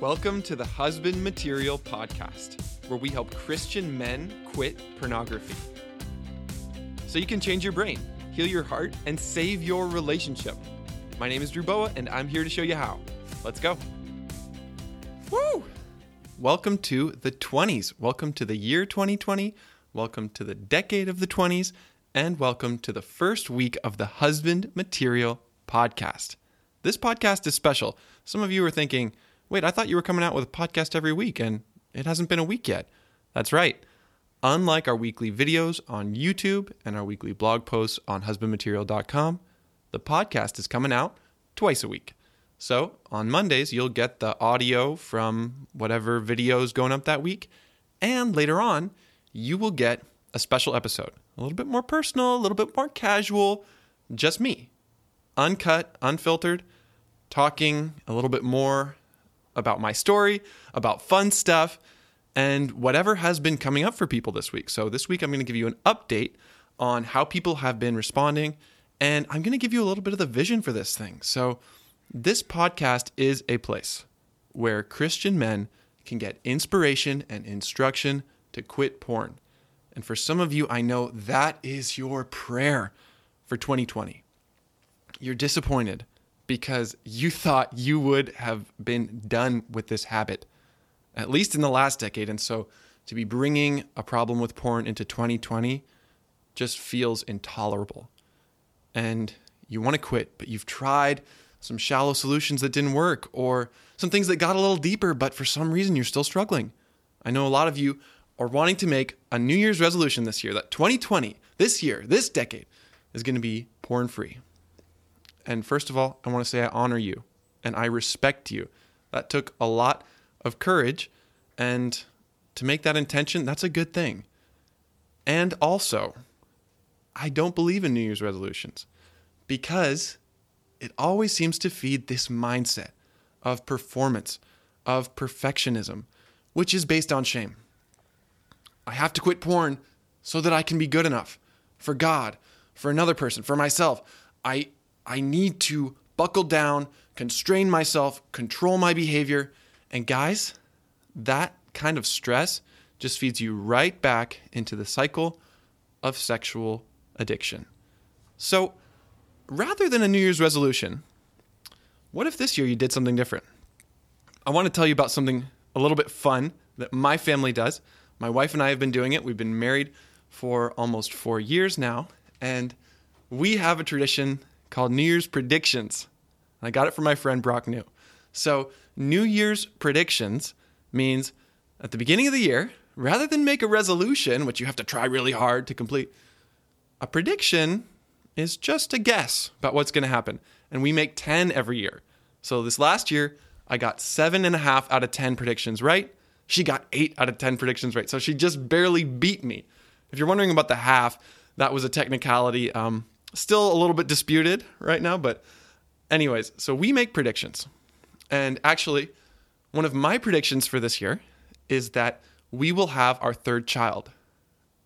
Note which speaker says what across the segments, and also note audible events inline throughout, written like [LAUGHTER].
Speaker 1: Welcome to the Husband Material Podcast, where we help Christian men quit pornography. So you can change your brain, heal your heart, and save your relationship. My name is Drew Boa, and I'm here to show you how. Let's go. Woo! Welcome to the 20s. Welcome to the year 2020. Welcome to the decade of the 20s. And welcome to the first week of the Husband Material Podcast. This podcast is special. Some of you are thinking, wait, I thought you were coming out with a podcast every week, and it hasn't been a week yet. That's right. Unlike our weekly videos on YouTube and our weekly blog posts on husbandmaterial.com, the podcast is coming out twice a week. So on Mondays, you'll get the audio from whatever video is going up that week. And later on, you will get a special episode, a little bit more personal, a little bit more casual, just me, uncut, unfiltered, talking a little bit more about my story, about fun stuff, and whatever has been coming up for people this week. So, this week I'm going to give you an update on how people have been responding, and I'm going to give you a little bit of the vision for this thing. So, this podcast is a place where Christian men can get inspiration and instruction to quit porn. And for some of you, I know that is your prayer for 2020. You're disappointed because you thought you would have been done with this habit, at least in the last decade. And so to be bringing a problem with porn into 2020 just feels intolerable. And you want to quit, but you've tried some shallow solutions that didn't work, or some things that got a little deeper, but for some reason you're still struggling. I know a lot of you are wanting to make a New Year's resolution this year that 2020, this year, this decade, is going to be porn free. And first of all, I want to say I honor you and I respect you. That took a lot of courage. And to make that intention, that's a good thing. And also, I don't believe in New Year's resolutions because it always seems to feed this mindset of performance, of perfectionism, which is based on shame. I have to quit porn so that I can be good enough for God, for another person, for myself. I I need to buckle down, constrain myself, control my behavior. And guys, that kind of stress just feeds you right back into the cycle of sexual addiction. So, rather than a New Year's resolution, what if this year you did something different? I want to tell you about something a little bit fun that my family does. My wife and I have been doing it. We've been married for almost four years now, and we have a tradition called New Year's Predictions. I got it from my friend Brock New. So, New Year's predictions means at the beginning of the year, rather than make a resolution, which you have to try really hard to complete, a prediction is just a guess about what's going to happen. And we make 10 every year. So, this last year, I got seven and a half out of 10 predictions right. She got eight out of 10 predictions right. So, she just barely beat me. If you're wondering about the half, that was a technicality. Um, still a little bit disputed right now, but anyways, so we make predictions. And actually, one of my predictions for this year is that we will have our third child.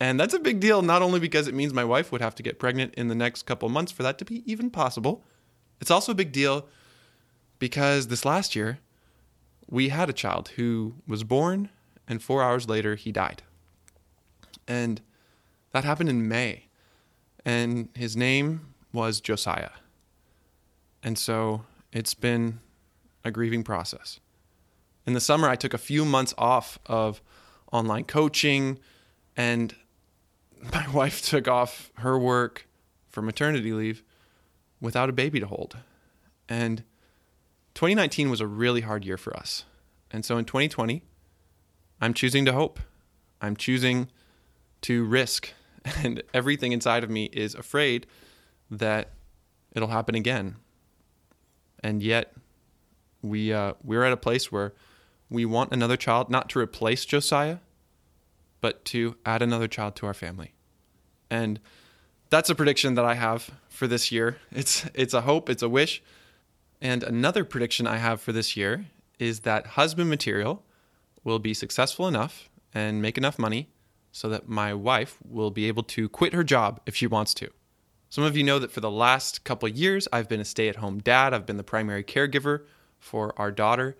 Speaker 1: And that's a big deal, not only because it means my wife would have to get pregnant in the next couple months for that to be even possible. It's also a big deal because this last year, we had a child who was born, and four hours later, he died. And that happened in May and his name was Josiah. And so it's been a grieving process. In the summer, I took a few months off of online coaching, and [LAUGHS] my wife took off her work for maternity leave without a baby to hold. And 2019 was a really hard year for us. And so in 2020, I'm choosing to hope. I'm choosing to risk [LAUGHS] and everything inside of me is afraid that it'll happen again. And yet, we uh, we're at a place where we want another child, not to replace Josiah, but to add another child to our family. And that's a prediction that I have for this year. [LAUGHS] It's it's a hope, it's a wish. And another prediction I have for this year is that husband material will be successful enough and make enough money so that my wife will be able to quit her job if she wants to. Some of you know that for the last couple years, I've been a stay at home dad. I've been the primary caregiver for our daughter.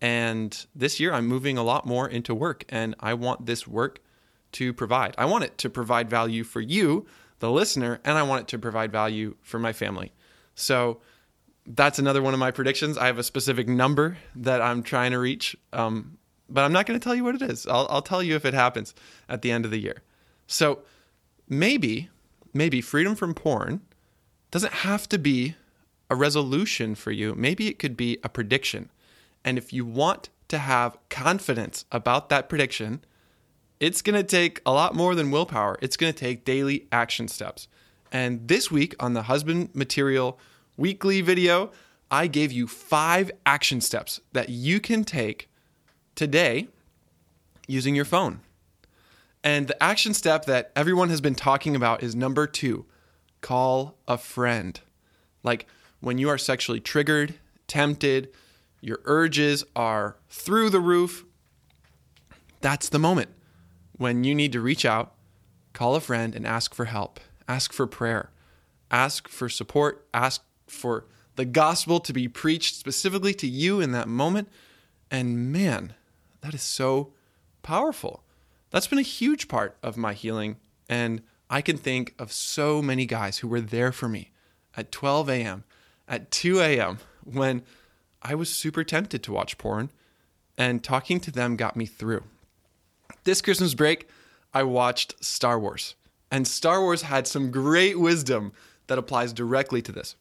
Speaker 1: And this year, I'm moving a lot more into work, and I want this work to provide. I want it to provide value for you, the listener, and I want it to provide value for my family. So that's another one of my predictions. I have a specific number that I'm trying to reach, um, but I'm not going to tell you what it is. I'll, I'll tell you if it happens at the end of the year. So maybe, maybe freedom from porn doesn't have to be a resolution for you. Maybe it could be a prediction. And if you want to have confidence about that prediction, it's going to take a lot more than willpower. It's going to take daily action steps. And this week on the Husband Material Weekly video, I gave you five action steps that you can take today using your phone. And the action step that everyone has been talking about is number two call a friend. Like when you are sexually triggered, tempted, your urges are through the roof, that's the moment when you need to reach out, call a friend, and ask for help, ask for prayer, ask for support, ask for the gospel to be preached specifically to you in that moment. And man, that is so powerful. That's been a huge part of my healing. And I can think of so many guys who were there for me at 12 a.m., at 2 a.m., when I was super tempted to watch porn, and talking to them got me through. This Christmas break, I watched Star Wars, and Star Wars had some great wisdom that applies directly to this.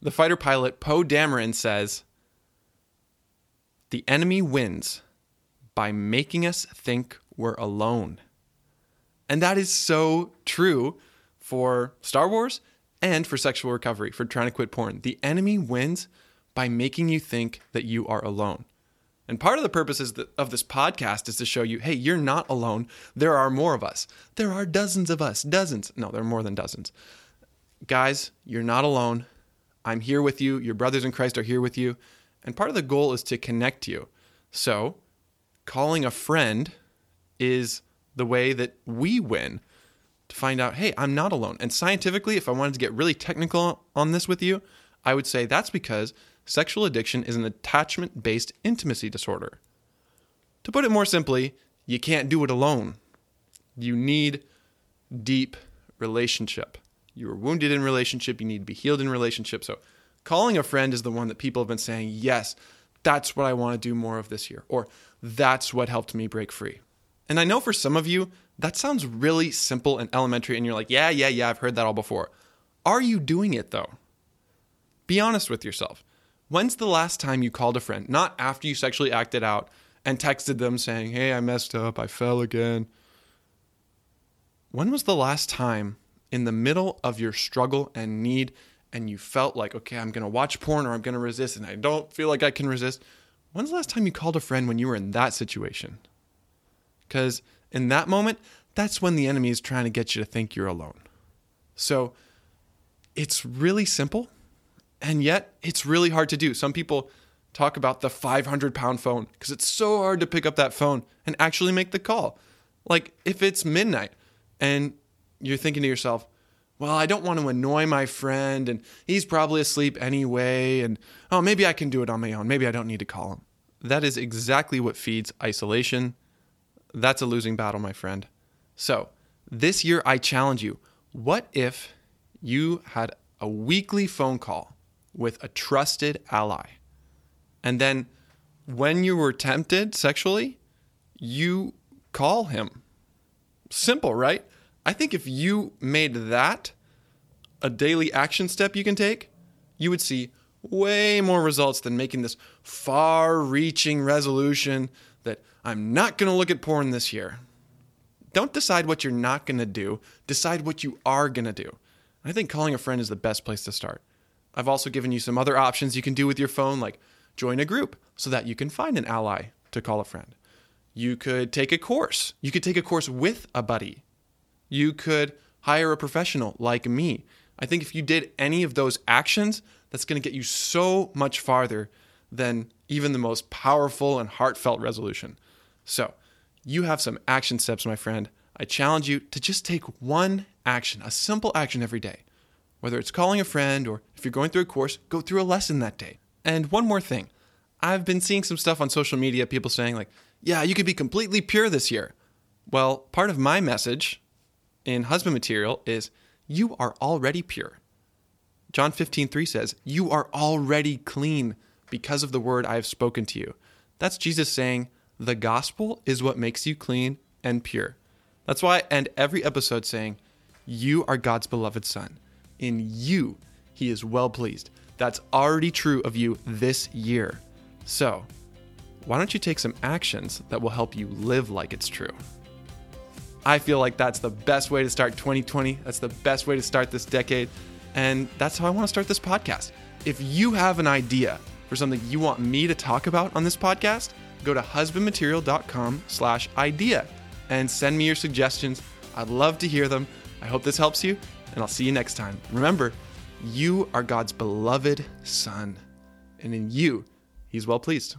Speaker 1: The fighter pilot Poe Dameron says, The enemy wins by making us think we're alone. And that is so true for Star Wars and for sexual recovery, for trying to quit porn. The enemy wins by making you think that you are alone. And part of the purpose of this podcast is to show you hey, you're not alone. There are more of us. There are dozens of us, dozens. No, there are more than dozens. Guys, you're not alone. I'm here with you. Your brothers in Christ are here with you. And part of the goal is to connect you. So, calling a friend is the way that we win to find out, hey, I'm not alone. And scientifically, if I wanted to get really technical on this with you, I would say that's because sexual addiction is an attachment based intimacy disorder. To put it more simply, you can't do it alone. You need deep relationship. You were wounded in relationship, you need to be healed in relationship. So, calling a friend is the one that people have been saying, yes, that's what I want to do more of this year, or that's what helped me break free. And I know for some of you, that sounds really simple and elementary, and you're like, yeah, yeah, yeah, I've heard that all before. Are you doing it though? Be honest with yourself. When's the last time you called a friend, not after you sexually acted out and texted them saying, hey, I messed up, I fell again? When was the last time in the middle of your struggle and need and you felt like, okay, I'm to watch porn or I'm to resist and I don't feel like I can resist? When's the last time you called a friend when you were in that situation? Because in that moment, that's when the enemy is trying to get you to think you're alone. So it's really simple, and yet it's really hard to do. Some people talk about the 500 pound phone because it's so hard to pick up that phone and actually make the call. Like if it's midnight and you're thinking to yourself, well, I don't want to annoy my friend and he's probably asleep anyway. And oh, maybe I can do it on my own. Maybe I don't need to call him. That is exactly what feeds isolation that's a losing battle, my friend. So, this year I challenge you what if you had a weekly phone call with a trusted ally? And then when you were tempted sexually, you call him. Simple, right? I think if you made that a daily action step you can take, you would see way more results than making this far reaching resolution that I'm not going to look at porn this year. Don't decide what you're not going to do, decide what you are going to do. I think calling a friend is the best place to start. I've also given you some other options you can do with your phone, like join a group so that you can find an ally to call a friend. You could take a course. You could take a course with a buddy. You could hire a professional like me. I think if you did any of those actions, that's going to get you so much farther than even the most powerful and heartfelt resolution. So, you have some action steps, my friend. I challenge you to just take one action, a simple action every day. Whether it's calling a friend or if you're going through a course, go through a lesson that day. And one more thing I've been seeing some stuff on social media, people saying, like, yeah, you could be completely pure this year. Well, part of my message in husband material is you are already pure. John 15, 3 says, You are already clean because of the word I have spoken to you. That's Jesus saying, The gospel is what makes you clean and pure. That's why I end every episode saying, You are God's beloved Son. In you, He is well pleased. That's already true of you this year. So, why don't you take some actions that will help you live like it's true? I feel like that's the best way to start 2020. That's the best way to start this decade. And that's how I want to start this podcast. If you have an idea for something you want me to talk about on this podcast, go to husbandmaterial.com slash idea and send me your suggestions. I'd love to hear them. I hope this helps you, and I'll see you next time. Remember, you are God's beloved son, and in you, he's well pleased.